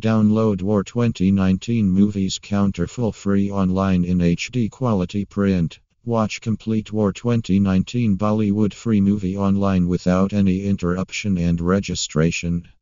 Download War 2019 movies counter full free online in HD quality print. Watch complete War 2019 Bollywood free movie online without any interruption and registration.